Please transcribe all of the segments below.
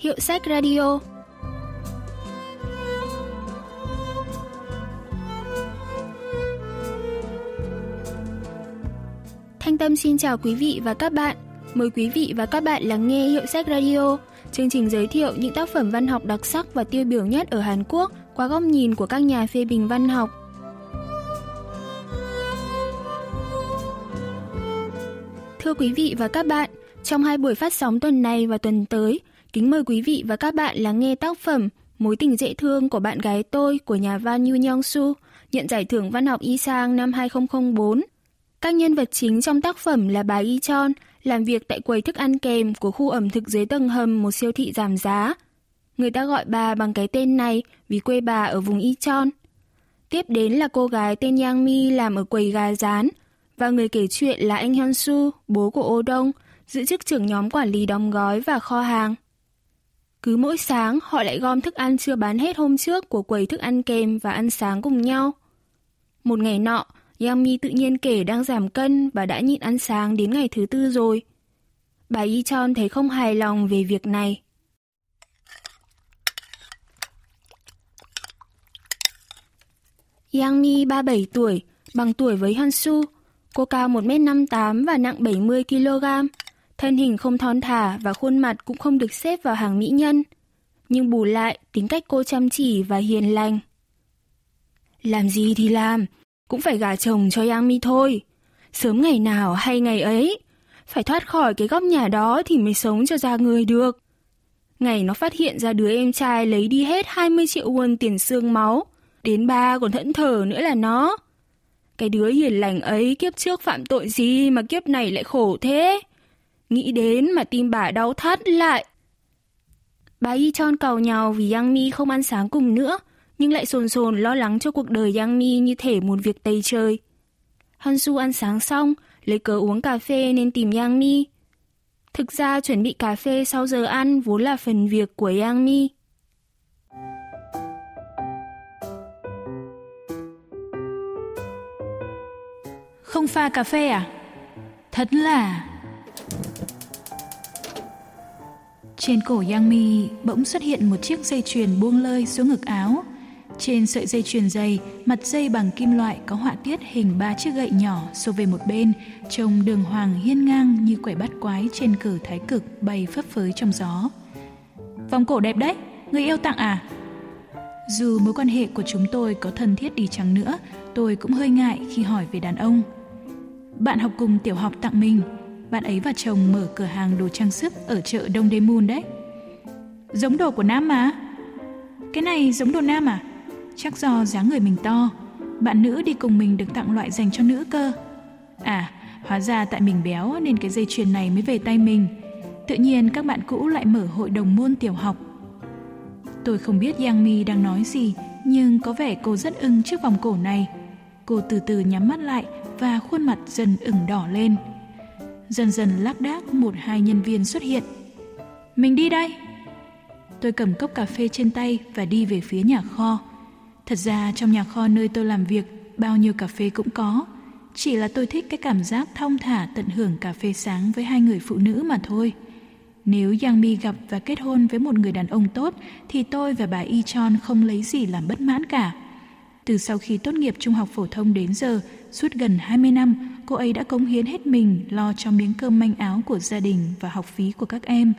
Hiệu sách radio Thanh Tâm xin chào quý vị và các bạn. Mời quý vị và các bạn lắng nghe Hiệu sách Radio, chương trình giới thiệu những tác phẩm văn học đặc sắc và tiêu biểu nhất ở Hàn Quốc qua góc nhìn của các nhà phê bình văn học. Thưa quý vị và các bạn, trong hai buổi phát sóng tuần này và tuần tới, kính mời quý vị và các bạn lắng nghe tác phẩm Mối tình dễ thương của bạn gái tôi của nhà văn Yu Nyong Su, nhận giải thưởng văn học Y Sang năm 2004. Các nhân vật chính trong tác phẩm là bà Y Chon, làm việc tại quầy thức ăn kèm của khu ẩm thực dưới tầng hầm một siêu thị giảm giá. Người ta gọi bà bằng cái tên này vì quê bà ở vùng Y Chon. Tiếp đến là cô gái tên Yang Mi làm ở quầy gà rán, và người kể chuyện là anh Hyun Su, bố của Ô Đông, giữ chức trưởng nhóm quản lý đóng gói và kho hàng. Cứ mỗi sáng, họ lại gom thức ăn chưa bán hết hôm trước của quầy thức ăn kèm và ăn sáng cùng nhau. Một ngày nọ, Yang Mi tự nhiên kể đang giảm cân và đã nhịn ăn sáng đến ngày thứ tư rồi. Bà Y Chon thấy không hài lòng về việc này. Yang Mi 37 tuổi, bằng tuổi với Han Su. Cô cao 1m58 và nặng 70kg. Thân hình không thon thả và khuôn mặt cũng không được xếp vào hàng mỹ nhân. Nhưng bù lại, tính cách cô chăm chỉ và hiền lành. Làm gì thì làm, cũng phải gả chồng cho Yang Mi thôi. Sớm ngày nào hay ngày ấy, phải thoát khỏi cái góc nhà đó thì mới sống cho ra người được. Ngày nó phát hiện ra đứa em trai lấy đi hết 20 triệu won tiền xương máu, đến ba còn thẫn thờ nữa là nó. Cái đứa hiền lành ấy kiếp trước phạm tội gì mà kiếp này lại khổ thế? Nghĩ đến mà tim bà đau thắt lại. Bà Y Chon cầu nhau vì Yang Mi không ăn sáng cùng nữa, nhưng lại sồn sồn lo lắng cho cuộc đời Yang Mi như thể một việc tây chơi. Han Su ăn sáng xong, lấy cớ uống cà phê nên tìm Yang Mi. Thực ra chuẩn bị cà phê sau giờ ăn vốn là phần việc của Yang Mi. Không pha cà phê à? Thật là... Trên cổ Yang Mi bỗng xuất hiện một chiếc dây chuyền buông lơi xuống ngực áo. Trên sợi dây chuyền dày, mặt dây bằng kim loại có họa tiết hình ba chiếc gậy nhỏ xô về một bên, trông đường hoàng hiên ngang như quẻ bắt quái trên cử thái cực bay phấp phới trong gió. Vòng cổ đẹp đấy, người yêu tặng à? Dù mối quan hệ của chúng tôi có thân thiết đi chăng nữa, tôi cũng hơi ngại khi hỏi về đàn ông. Bạn học cùng tiểu học tặng mình, bạn ấy và chồng mở cửa hàng đồ trang sức ở chợ Đông Đê đấy. Giống đồ của nam mà. Cái này giống đồ nam à? Chắc do dáng người mình to. Bạn nữ đi cùng mình được tặng loại dành cho nữ cơ. À, hóa ra tại mình béo nên cái dây chuyền này mới về tay mình. Tự nhiên các bạn cũ lại mở hội đồng môn tiểu học. Tôi không biết Yang Mi đang nói gì, nhưng có vẻ cô rất ưng chiếc vòng cổ này. Cô từ từ nhắm mắt lại và khuôn mặt dần ửng đỏ lên. Dần dần lác đác một hai nhân viên xuất hiện. Mình đi đây. Tôi cầm cốc cà phê trên tay và đi về phía nhà kho. Thật ra trong nhà kho nơi tôi làm việc, bao nhiêu cà phê cũng có. Chỉ là tôi thích cái cảm giác thong thả tận hưởng cà phê sáng với hai người phụ nữ mà thôi. Nếu Yang Mi gặp và kết hôn với một người đàn ông tốt thì tôi và bà Y Chon không lấy gì làm bất mãn cả. Từ sau khi tốt nghiệp trung học phổ thông đến giờ, suốt gần 20 năm, cô ấy đã cống hiến hết mình lo cho miếng cơm manh áo của gia đình và học phí của các em.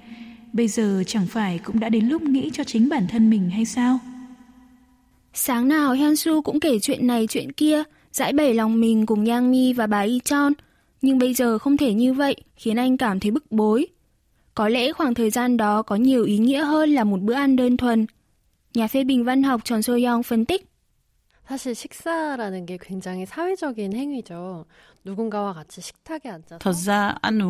Bây giờ chẳng phải cũng đã đến lúc nghĩ cho chính bản thân mình hay sao? Sáng nào Hyunsu cũng kể chuyện này chuyện kia, giải bày lòng mình cùng Yang Mi và bà Y Chon. Nhưng bây giờ không thể như vậy, khiến anh cảm thấy bức bối. Có lẽ khoảng thời gian đó có nhiều ý nghĩa hơn là một bữa ăn đơn thuần. Nhà phê bình văn học Tròn So Young phân tích. 사실 식사라는 게 굉장히 사회적인 행위죠. 누군가와 같이 식탁에 앉아서 ăn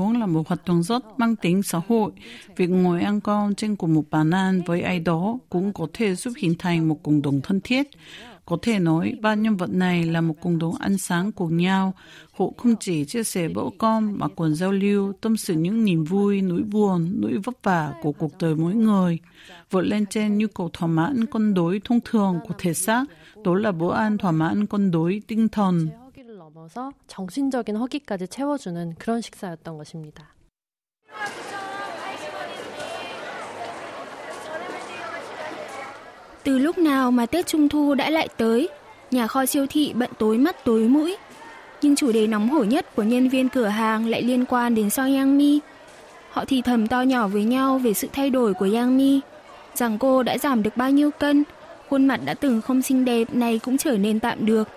với ai đó cũng có thể giúp hình thành một cộng đồng thân thiết. Có thể nói, ba nhân vật này là một cộng đồng ăn sáng cùng nhau. Họ không chỉ chia sẻ bữa cơm mà còn giao lưu, tâm sự những niềm vui, nỗi buồn, nỗi vất vả của cuộc đời mỗi người. Vượt lên trên nhu cầu thỏa mãn cân đối thông thường của thể xác, đó là bữa ăn thỏa mãn cân đối tinh thần. 제 허기를 넘어서 정신적인 허기까지 채워주는 그런 식사였던 것입니다. Từ lúc nào mà Tết Trung Thu đã lại tới, nhà kho siêu thị bận tối mắt tối mũi. Nhưng chủ đề nóng hổi nhất của nhân viên cửa hàng lại liên quan đến Song Yang Mi. Họ thì thầm to nhỏ với nhau về sự thay đổi của Yang Mi, rằng cô đã giảm được bao nhiêu cân, khuôn mặt đã từng không xinh đẹp này cũng trở nên tạm được.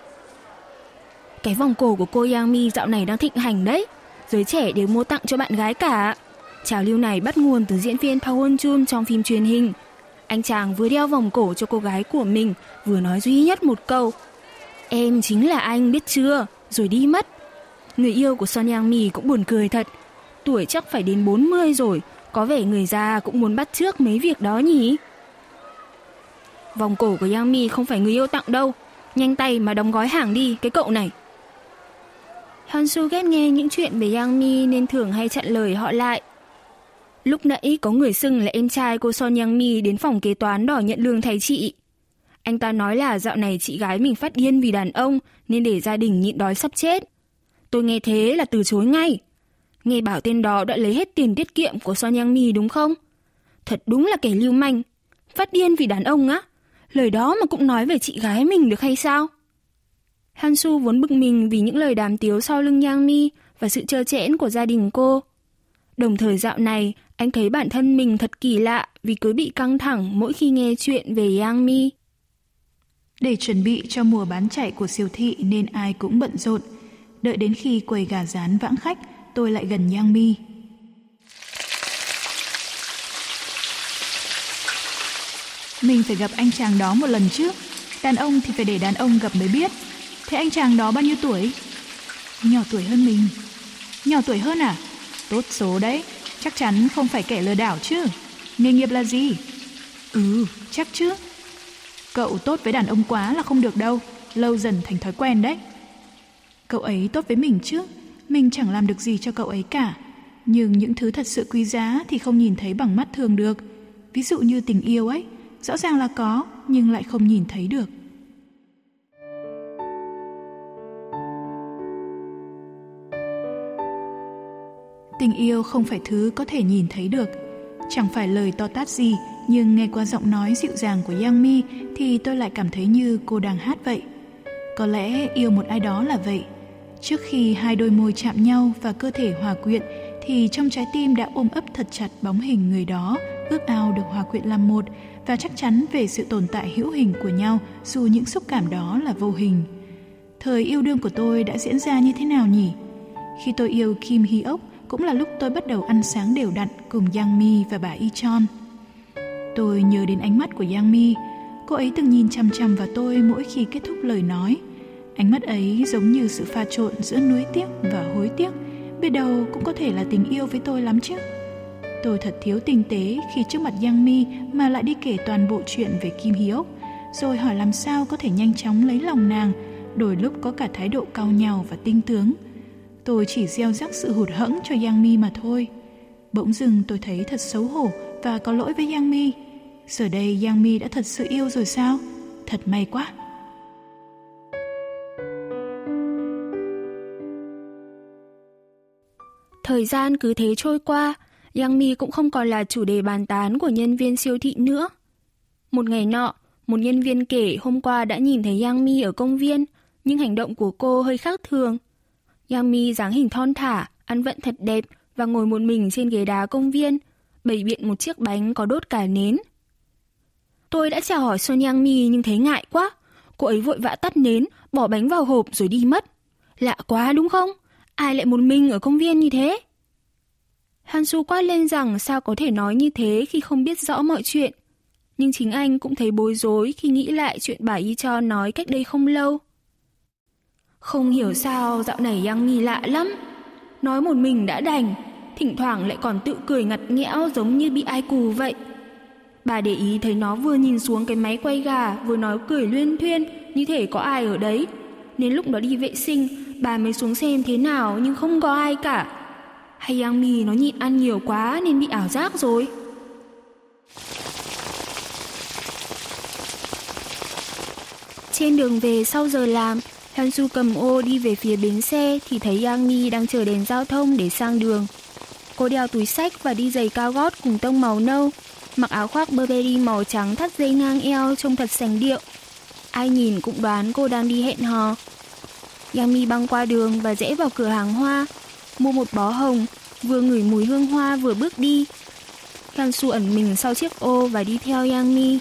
Cái vòng cổ của cô Yang Mi dạo này đang thịnh hành đấy, giới trẻ đều mua tặng cho bạn gái cả. Trào lưu này bắt nguồn từ diễn viên Park Won Chun trong phim truyền hình. Anh chàng vừa đeo vòng cổ cho cô gái của mình, vừa nói duy nhất một câu. Em chính là anh biết chưa, rồi đi mất. Người yêu của Son Yang Mi cũng buồn cười thật. Tuổi chắc phải đến 40 rồi, có vẻ người già cũng muốn bắt trước mấy việc đó nhỉ? Vòng cổ của Yang Mi không phải người yêu tặng đâu. Nhanh tay mà đóng gói hàng đi, cái cậu này. Hansu ghét nghe những chuyện về Yang Mi nên thường hay chặn lời họ lại. Lúc nãy có người xưng là em trai cô Son Yang Mi đến phòng kế toán đòi nhận lương thay chị. Anh ta nói là dạo này chị gái mình phát điên vì đàn ông nên để gia đình nhịn đói sắp chết. Tôi nghe thế là từ chối ngay. Nghe bảo tên đó đã lấy hết tiền tiết kiệm của Son Yang Mi đúng không? Thật đúng là kẻ lưu manh. Phát điên vì đàn ông á? Lời đó mà cũng nói về chị gái mình được hay sao? Hansu vốn bực mình vì những lời đàm tiếu sau lưng Yang Mi và sự trơ trẽn của gia đình cô. Đồng thời dạo này, anh thấy bản thân mình thật kỳ lạ vì cứ bị căng thẳng mỗi khi nghe chuyện về Yang Mi. Để chuẩn bị cho mùa bán chạy của siêu thị nên ai cũng bận rộn. Đợi đến khi quầy gà rán vãng khách, tôi lại gần Yang Mi. Mình phải gặp anh chàng đó một lần trước. Đàn ông thì phải để đàn ông gặp mới biết. Thế anh chàng đó bao nhiêu tuổi? Nhỏ tuổi hơn mình. Nhỏ tuổi hơn à? Tốt số đấy. Chắc chắn không phải kẻ lừa đảo chứ. Nghề nghiệp là gì? Ừ, chắc chứ. Cậu tốt với đàn ông quá là không được đâu. Lâu dần thành thói quen đấy. Cậu ấy tốt với mình chứ. Mình chẳng làm được gì cho cậu ấy cả. Nhưng những thứ thật sự quý giá thì không nhìn thấy bằng mắt thường được. Ví dụ như tình yêu ấy. Rõ ràng là có, nhưng lại không nhìn thấy được. Tình yêu không phải thứ có thể nhìn thấy được. Chẳng phải lời to tát gì, nhưng nghe qua giọng nói dịu dàng của Yang Mi thì tôi lại cảm thấy như cô đang hát vậy. Có lẽ yêu một ai đó là vậy. Trước khi hai đôi môi chạm nhau và cơ thể hòa quyện thì trong trái tim đã ôm ấp thật chặt bóng hình người đó, ước ao được hòa quyện làm một và chắc chắn về sự tồn tại hữu hình của nhau dù những xúc cảm đó là vô hình. Thời yêu đương của tôi đã diễn ra như thế nào nhỉ? Khi tôi yêu Kim Hy Ốc, cũng là lúc tôi bắt đầu ăn sáng đều đặn cùng Yang Mi và bà Y Chon. Tôi nhớ đến ánh mắt của Yang Mi, cô ấy từng nhìn chăm chăm vào tôi mỗi khi kết thúc lời nói. Ánh mắt ấy giống như sự pha trộn giữa nuối tiếc và hối tiếc, biết đâu cũng có thể là tình yêu với tôi lắm chứ. Tôi thật thiếu tinh tế khi trước mặt Yang Mi mà lại đi kể toàn bộ chuyện về Kim Hiếu, rồi hỏi làm sao có thể nhanh chóng lấy lòng nàng, đôi lúc có cả thái độ cao nhau và tinh tướng. Tôi chỉ gieo rắc sự hụt hẫng cho Yang Mi mà thôi. Bỗng dưng tôi thấy thật xấu hổ và có lỗi với Yang Mi. Giờ đây Yang Mi đã thật sự yêu rồi sao? Thật may quá. Thời gian cứ thế trôi qua, Yang Mi cũng không còn là chủ đề bàn tán của nhân viên siêu thị nữa. Một ngày nọ, một nhân viên kể hôm qua đã nhìn thấy Yang Mi ở công viên, nhưng hành động của cô hơi khác thường. Yang Mi dáng hình thon thả, ăn vận thật đẹp và ngồi một mình trên ghế đá công viên, bày biện một chiếc bánh có đốt cả nến. Tôi đã chào hỏi Son Yang Mi nhưng thấy ngại quá. Cô ấy vội vã tắt nến, bỏ bánh vào hộp rồi đi mất. Lạ quá đúng không? Ai lại một mình ở công viên như thế? Hansu quát lên rằng sao có thể nói như thế khi không biết rõ mọi chuyện. Nhưng chính anh cũng thấy bối rối khi nghĩ lại chuyện bà Y cho nói cách đây không lâu. Không hiểu sao dạo này Yang nghi lạ lắm. Nói một mình đã đành, thỉnh thoảng lại còn tự cười ngặt nghẽo giống như bị ai cù vậy. Bà để ý thấy nó vừa nhìn xuống cái máy quay gà vừa nói cười luyên thuyên như thể có ai ở đấy. Nên lúc đó đi vệ sinh, bà mới xuống xem thế nào nhưng không có ai cả. Hay Yang Mi nó nhịn ăn nhiều quá nên bị ảo giác rồi. Trên đường về sau giờ làm, Hansu cầm ô đi về phía bến xe thì thấy Yang Mi đang chờ đèn giao thông để sang đường. Cô đeo túi sách và đi giày cao gót cùng tông màu nâu. mặc áo khoác Burberry màu trắng thắt dây ngang eo trông thật sành điệu. Ai nhìn cũng đoán cô đang đi hẹn hò. Yang Mi băng qua đường và rẽ vào cửa hàng hoa, mua một bó hồng, vừa ngửi mùi hương hoa vừa bước đi. Hansu ẩn mình sau chiếc ô và đi theo Yang Mi,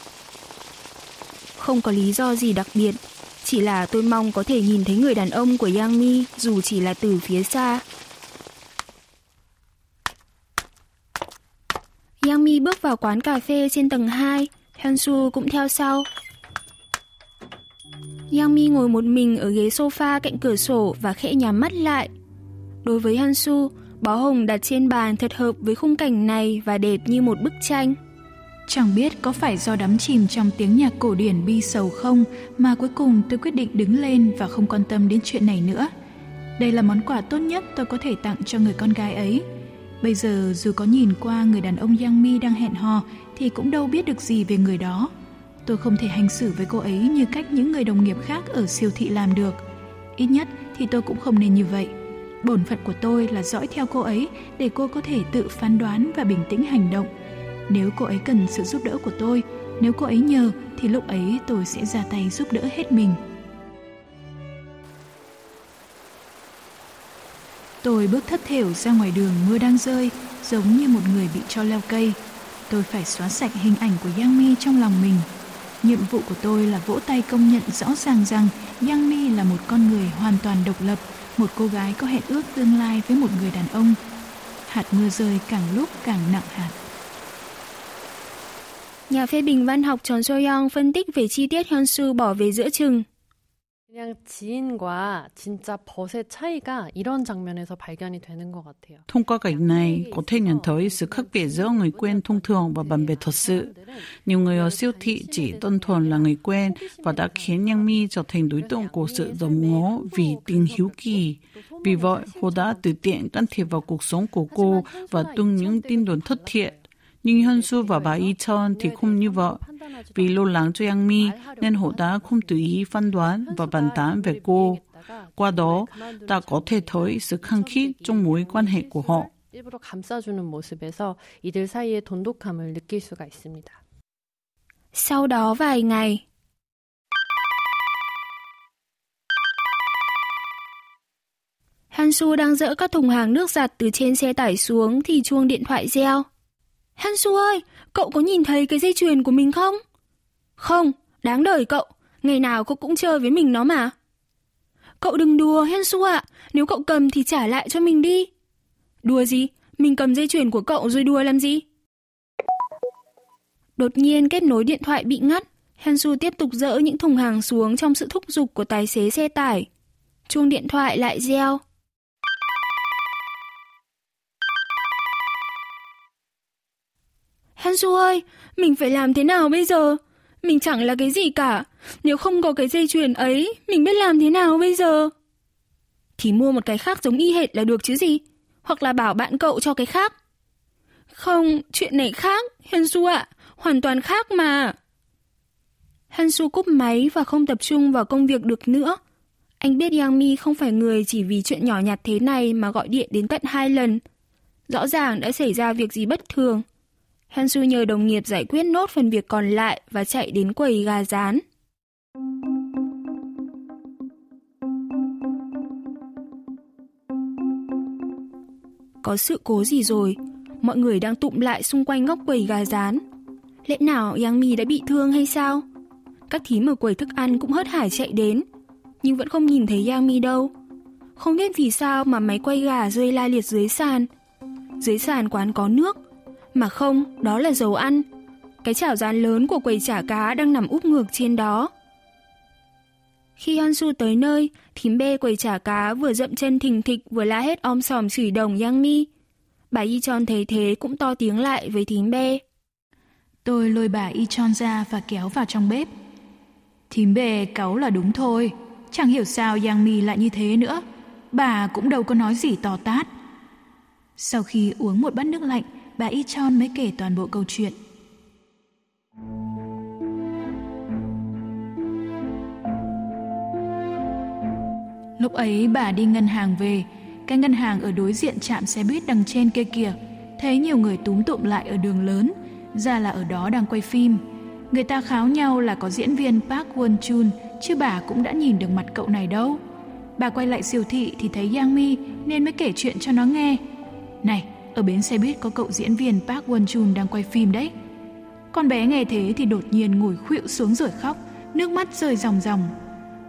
Không có lý do gì đặc biệt, chỉ là tôi mong có thể nhìn thấy người đàn ông của Yang Mi dù chỉ là từ phía xa. Yang Mi bước vào quán cà phê trên tầng 2, Hansu cũng theo sau. Yang Mi ngồi một mình ở ghế sofa cạnh cửa sổ và khẽ nhắm mắt lại. Đối với Hansu, bó hồng đặt trên bàn thật hợp với khung cảnh này và đẹp như một bức tranh. Chẳng biết có phải do đắm chìm trong tiếng nhạc cổ điển bi sầu không mà cuối cùng tôi quyết định đứng lên và không quan tâm đến chuyện này nữa. Đây là món quà tốt nhất tôi có thể tặng cho người con gái ấy. Bây giờ, dù có nhìn qua người đàn ông Yang Mi đang hẹn hò, thì cũng đâu biết được gì về người đó. Tôi không thể hành xử với cô ấy như cách những người đồng nghiệp khác ở siêu thị làm được. Ít nhất thì tôi cũng không nên như vậy. Bổn phận của tôi là dõi theo cô ấy để cô có thể tự phán đoán và bình tĩnh hành động nếu cô ấy cần sự giúp đỡ của tôi, nếu cô ấy nhờ thì lúc ấy tôi sẽ ra tay giúp đỡ hết mình. Tôi bước thất thểu ra ngoài đường mưa đang rơi, giống như một người bị cho leo cây. Tôi phải xóa sạch hình ảnh của Yang Mi trong lòng mình. Nhiệm vụ của tôi là vỗ tay công nhận rõ ràng rằng Yang Mi là một con người hoàn toàn độc lập, một cô gái có hẹn ước tương lai với một người đàn ông. Hạt mưa rơi càng lúc càng nặng hạt. Nhà phê bình văn học Cho So Young phân tích về chi tiết Hyun Hyunsu bỏ về giữa chừng. Thông qua cảnh này, có thể nhận thấy sự khác biệt giữa người quen thông thường và bạn bè thật sự. Nhiều người ở siêu thị chỉ đơn thuần là người quen và đã khiến Yang Mi trở thành đối tượng của sự dòng ngó vì tình hiếu kỳ. Vì vậy, cô đã từ tiện can thiệp vào cuộc sống của cô và tung những tin đồn thất thiệt nhưng Hyun Su và bà Y Chon thì không như vậy. Vì lo lắng cho Yang Mi nên họ đã không tự ý phán đoán và bàn tán về cô. Qua đó, ta có thể thấy sự khăng khít trong mối quan hệ của họ. 일부러 감싸주는 모습에서 이들 사이의 돈독함을 느낄 수가 있습니다. Sau đó vài ngày, Hansu đang dỡ các thùng hàng nước giặt từ trên xe tải xuống thì chuông điện thoại reo. Hansu ơi, cậu có nhìn thấy cái dây chuyền của mình không? Không, đáng đời cậu, ngày nào cậu cũng chơi với mình nó mà. Cậu đừng đùa Hansu ạ, nếu cậu cầm thì trả lại cho mình đi. Đùa gì? Mình cầm dây chuyền của cậu rồi đùa làm gì? Đột nhiên kết nối điện thoại bị ngắt, Hansu tiếp tục dỡ những thùng hàng xuống trong sự thúc giục của tài xế xe tải. Chuông điện thoại lại reo. Hansu ơi, mình phải làm thế nào bây giờ? Mình chẳng là cái gì cả. Nếu không có cái dây chuyền ấy, mình biết làm thế nào bây giờ? Thì mua một cái khác giống y hệt là được chứ gì? Hoặc là bảo bạn cậu cho cái khác. Không, chuyện này khác, Hansu ạ. Hoàn toàn khác mà. Hansu cúp máy và không tập trung vào công việc được nữa. Anh biết Yang Mi không phải người chỉ vì chuyện nhỏ nhặt thế này mà gọi điện đến tận hai lần. Rõ ràng đã xảy ra việc gì bất thường. Hansu nhờ đồng nghiệp giải quyết nốt phần việc còn lại và chạy đến quầy gà rán. Có sự cố gì rồi? Mọi người đang tụm lại xung quanh góc quầy gà rán. Lẽ nào Yang Mi đã bị thương hay sao? Các thím ở quầy thức ăn cũng hớt hải chạy đến, nhưng vẫn không nhìn thấy Yang Mi đâu. Không biết vì sao mà máy quay gà rơi la liệt dưới sàn. Dưới sàn quán có nước, mà không, đó là dầu ăn. Cái chảo rán lớn của quầy chả cá đang nằm úp ngược trên đó. Khi Hansu tới nơi, thím bê quầy chả cá vừa dậm chân thình thịch vừa la hết om sòm chửi đồng Yang Mi. Bà Y Chon thấy thế cũng to tiếng lại với thím bê. Tôi lôi bà Y Chon ra và kéo vào trong bếp. Thím bê cáu là đúng thôi. Chẳng hiểu sao Yang Mi lại như thế nữa. Bà cũng đâu có nói gì to tát. Sau khi uống một bát nước lạnh, bà Y Chon mới kể toàn bộ câu chuyện. Lúc ấy bà đi ngân hàng về, cái ngân hàng ở đối diện trạm xe buýt đằng trên kia kìa, thấy nhiều người túm tụm lại ở đường lớn. Ra là ở đó đang quay phim. Người ta kháo nhau là có diễn viên Park Won Chun, chứ bà cũng đã nhìn được mặt cậu này đâu. Bà quay lại siêu thị thì thấy Yang Mi nên mới kể chuyện cho nó nghe. Này, ở bến xe buýt có cậu diễn viên Park Won Chun đang quay phim đấy. Con bé nghe thế thì đột nhiên ngồi khuỵu xuống rồi khóc, nước mắt rơi ròng ròng.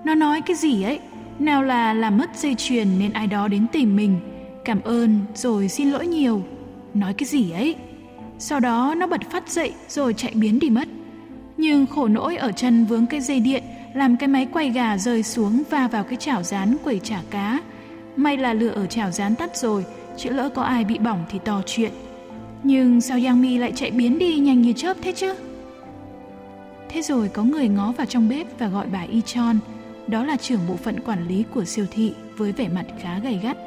Nó nói cái gì ấy, nào là làm mất dây chuyền nên ai đó đến tìm mình, cảm ơn rồi xin lỗi nhiều. Nói cái gì ấy? Sau đó nó bật phát dậy rồi chạy biến đi mất. Nhưng khổ nỗi ở chân vướng cái dây điện làm cái máy quay gà rơi xuống va vào cái chảo rán quẩy chả cá. May là lửa ở chảo rán tắt rồi, chứ lỡ có ai bị bỏng thì to chuyện. Nhưng sao Yang Mi lại chạy biến đi nhanh như chớp thế chứ? Thế rồi có người ngó vào trong bếp và gọi bà Y Chon, đó là trưởng bộ phận quản lý của siêu thị với vẻ mặt khá gầy gắt.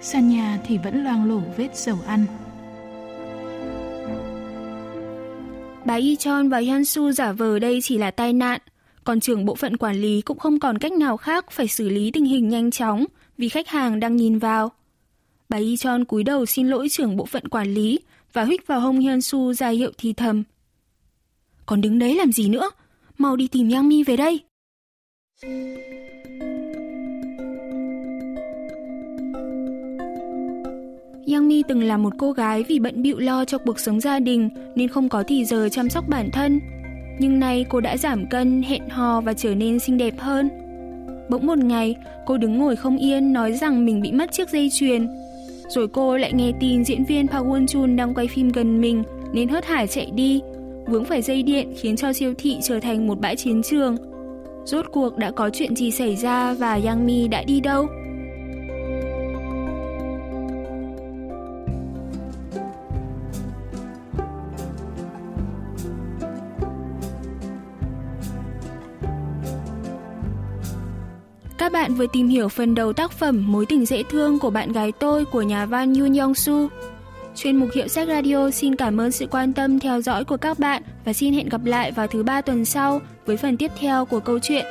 Sàn nhà thì vẫn loang lổ vết dầu ăn. Bà Y Chon và Hyun Su giả vờ đây chỉ là tai nạn, còn trưởng bộ phận quản lý cũng không còn cách nào khác phải xử lý tình hình nhanh chóng vì khách hàng đang nhìn vào. Bà Y Chon cúi đầu xin lỗi trưởng bộ phận quản lý và huých vào hông Hyun Su ra hiệu thì thầm. Còn đứng đấy làm gì nữa? Mau đi tìm Yang Mi về đây. Yang Mi từng là một cô gái vì bận bịu lo cho cuộc sống gia đình nên không có thì giờ chăm sóc bản thân. Nhưng nay cô đã giảm cân, hẹn hò và trở nên xinh đẹp hơn. Bỗng một ngày, cô đứng ngồi không yên nói rằng mình bị mất chiếc dây chuyền. Rồi cô lại nghe tin diễn viên Park Won Chun đang quay phim gần mình, nên hớt hải chạy đi. Vướng phải dây điện khiến cho siêu thị trở thành một bãi chiến trường. Rốt cuộc đã có chuyện gì xảy ra và Yang Mi đã đi đâu? Bạn vừa tìm hiểu phần đầu tác phẩm Mối tình dễ thương của bạn gái tôi của nhà văn Yoon Yong-su. Chuyên mục Hiệu sách Radio xin cảm ơn sự quan tâm theo dõi của các bạn và xin hẹn gặp lại vào thứ ba tuần sau với phần tiếp theo của câu chuyện.